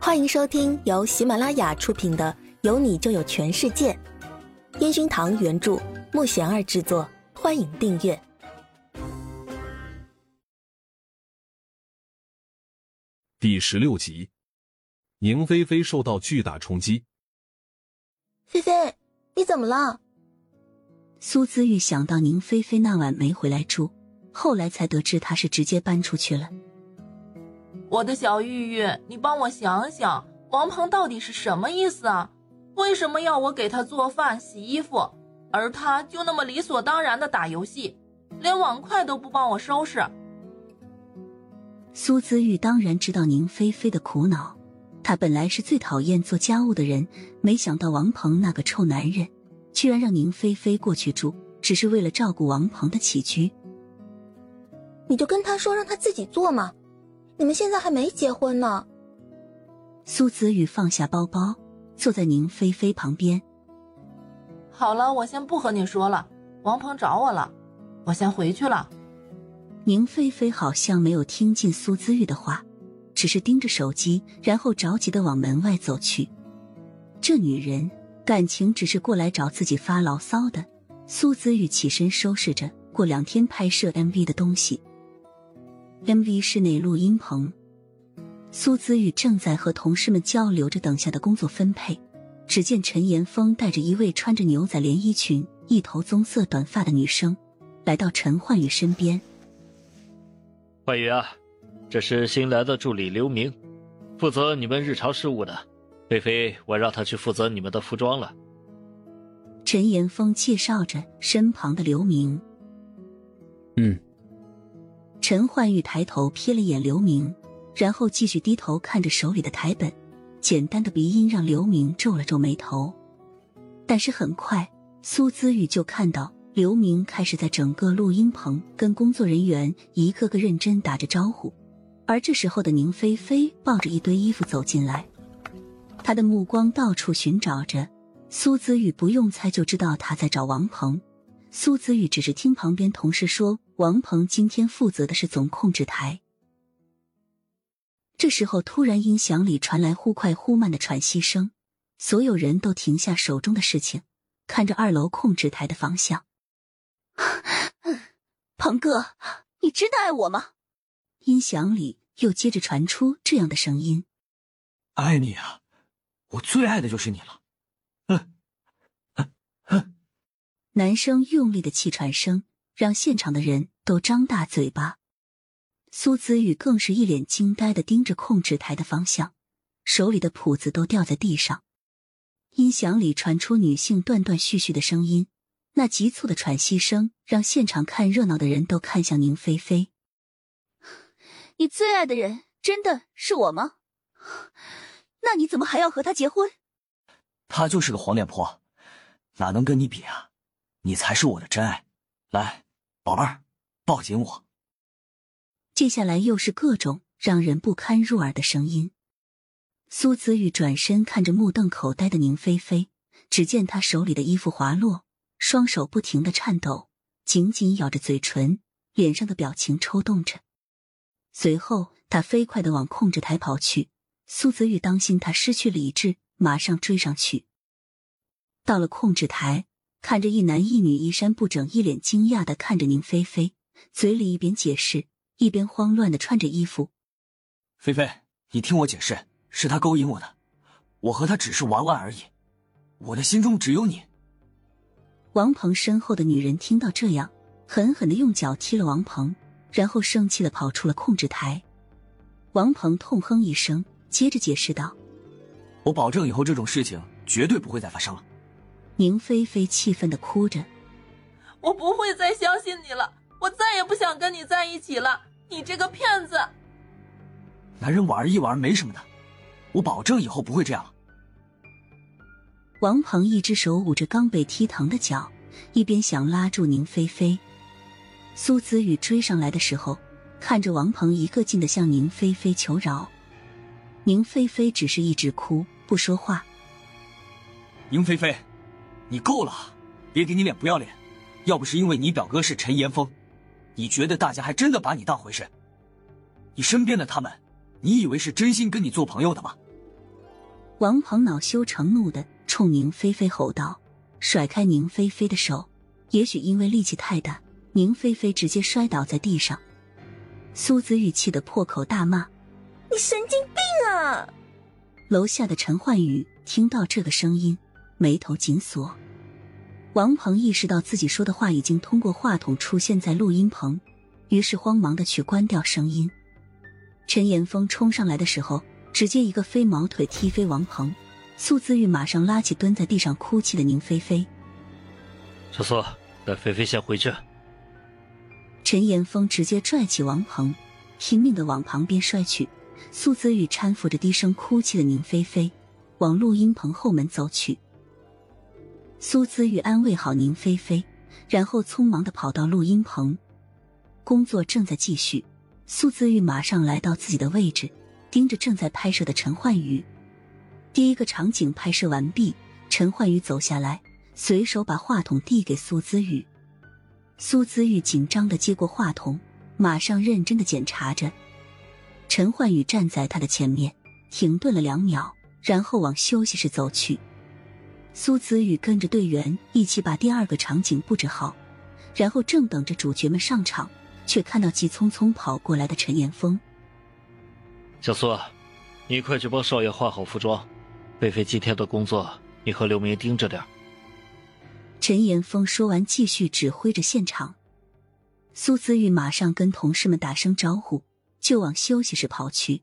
欢迎收听由喜马拉雅出品的《有你就有全世界》，烟熏堂原著，木贤儿制作。欢迎订阅第十六集。宁菲菲受到巨大冲击。菲菲，你怎么了？苏姿玉想到宁菲菲那晚没回来住，后来才得知她是直接搬出去了。我的小玉玉，你帮我想想，王鹏到底是什么意思啊？为什么要我给他做饭、洗衣服，而他就那么理所当然的打游戏，连碗筷都不帮我收拾？苏子玉当然知道宁菲菲的苦恼，她本来是最讨厌做家务的人，没想到王鹏那个臭男人，居然让宁菲菲过去住，只是为了照顾王鹏的起居。你就跟他说，让他自己做嘛。你们现在还没结婚呢。苏子宇放下包包，坐在宁菲菲旁边。好了，我先不和你说了。王鹏找我了，我先回去了。宁菲菲好像没有听进苏子玉的话，只是盯着手机，然后着急的往门外走去。这女人感情只是过来找自己发牢骚的。苏子玉起身收拾着过两天拍摄 MV 的东西。MV 室内录音棚，苏子玉正在和同事们交流着等下的工作分配。只见陈岩峰带着一位穿着牛仔连衣裙、一头棕色短发的女生，来到陈焕宇身边。焕宇啊，这是新来的助理刘明，负责你们日常事务的。菲菲，我让他去负责你们的服装了。陈岩峰介绍着身旁的刘明。嗯。陈焕玉抬头瞥了眼刘明，然后继续低头看着手里的台本。简单的鼻音让刘明皱了皱眉头，但是很快苏姿玉就看到刘明开始在整个录音棚跟工作人员一个个认真打着招呼。而这时候的宁菲菲抱着一堆衣服走进来，她的目光到处寻找着。苏姿玉不用猜就知道她在找王鹏。苏子玉只是听旁边同事说。王鹏今天负责的是总控制台。这时候，突然音响里传来忽快忽慢的喘息声，所有人都停下手中的事情，看着二楼控制台的方向。鹏哥，你真的爱我吗？音响里又接着传出这样的声音：“爱你啊，我最爱的就是你了。”嗯嗯嗯，男生用力的气喘声。让现场的人都张大嘴巴，苏子宇更是一脸惊呆的盯着控制台的方向，手里的谱子都掉在地上。音响里传出女性断断续续的声音，那急促的喘息声让现场看热闹的人都看向宁菲菲。你最爱的人真的是我吗？那你怎么还要和他结婚？他就是个黄脸婆，哪能跟你比啊？你才是我的真爱，来。宝贝儿，抱紧我。接下来又是各种让人不堪入耳的声音。苏子玉转身看着目瞪口呆的宁菲菲，只见她手里的衣服滑落，双手不停的颤抖，紧紧咬着嘴唇，脸上的表情抽动着。随后，他飞快的往控制台跑去。苏子玉当心他失去理智，马上追上去。到了控制台。看着一男一女衣衫不整，一脸惊讶的看着宁菲菲，嘴里一边解释，一边慌乱的穿着衣服。菲菲，你听我解释，是他勾引我的，我和他只是玩玩而已，我的心中只有你。王鹏身后的女人听到这样，狠狠的用脚踢了王鹏，然后生气的跑出了控制台。王鹏痛哼一声，接着解释道：“我保证以后这种事情绝对不会再发生了。”宁菲菲气愤的哭着：“我不会再相信你了，我再也不想跟你在一起了，你这个骗子！”男人玩一玩没什么的，我保证以后不会这样了。王鹏一只手捂着刚被踢疼的脚，一边想拉住宁菲菲。苏子宇追上来的时候，看着王鹏一个劲的向宁菲菲求饶，宁菲菲只是一直哭不说话。宁菲菲。你够了，别给你脸不要脸！要不是因为你表哥是陈岩峰，你觉得大家还真的把你当回事？你身边的他们，你以为是真心跟你做朋友的吗？王鹏恼羞成怒的冲宁菲菲吼道，甩开宁菲菲的手。也许因为力气太大，宁菲菲直接摔倒在地上。苏子玉气得破口大骂：“你神经病啊！”楼下的陈焕宇听到这个声音，眉头紧锁。王鹏意识到自己说的话已经通过话筒出现在录音棚，于是慌忙的去关掉声音。陈岩峰冲上来的时候，直接一个飞毛腿踢飞王鹏。苏子玉马上拉起蹲在地上哭泣的宁菲菲。小苏，带菲菲先回去。陈岩峰直接拽起王鹏，拼命的往旁边摔去。苏子玉搀扶着低声哭泣的宁菲菲，往录音棚后门走去。苏子玉安慰好宁菲菲，然后匆忙的跑到录音棚。工作正在继续，苏子玉马上来到自己的位置，盯着正在拍摄的陈焕宇。第一个场景拍摄完毕，陈焕宇走下来。随手把话筒递给苏姿玉，苏姿玉紧张的接过话筒，马上认真的检查着。陈焕宇站在他的前面，停顿了两秒，然后往休息室走去。苏子宇跟着队员一起把第二个场景布置好，然后正等着主角们上场，却看到急匆匆跑过来的陈岩峰。小苏，你快去帮少爷换好服装。菲菲今天的工作，你和刘明盯着点。陈岩峰说完，继续指挥着现场。苏子玉马上跟同事们打声招呼，就往休息室跑去。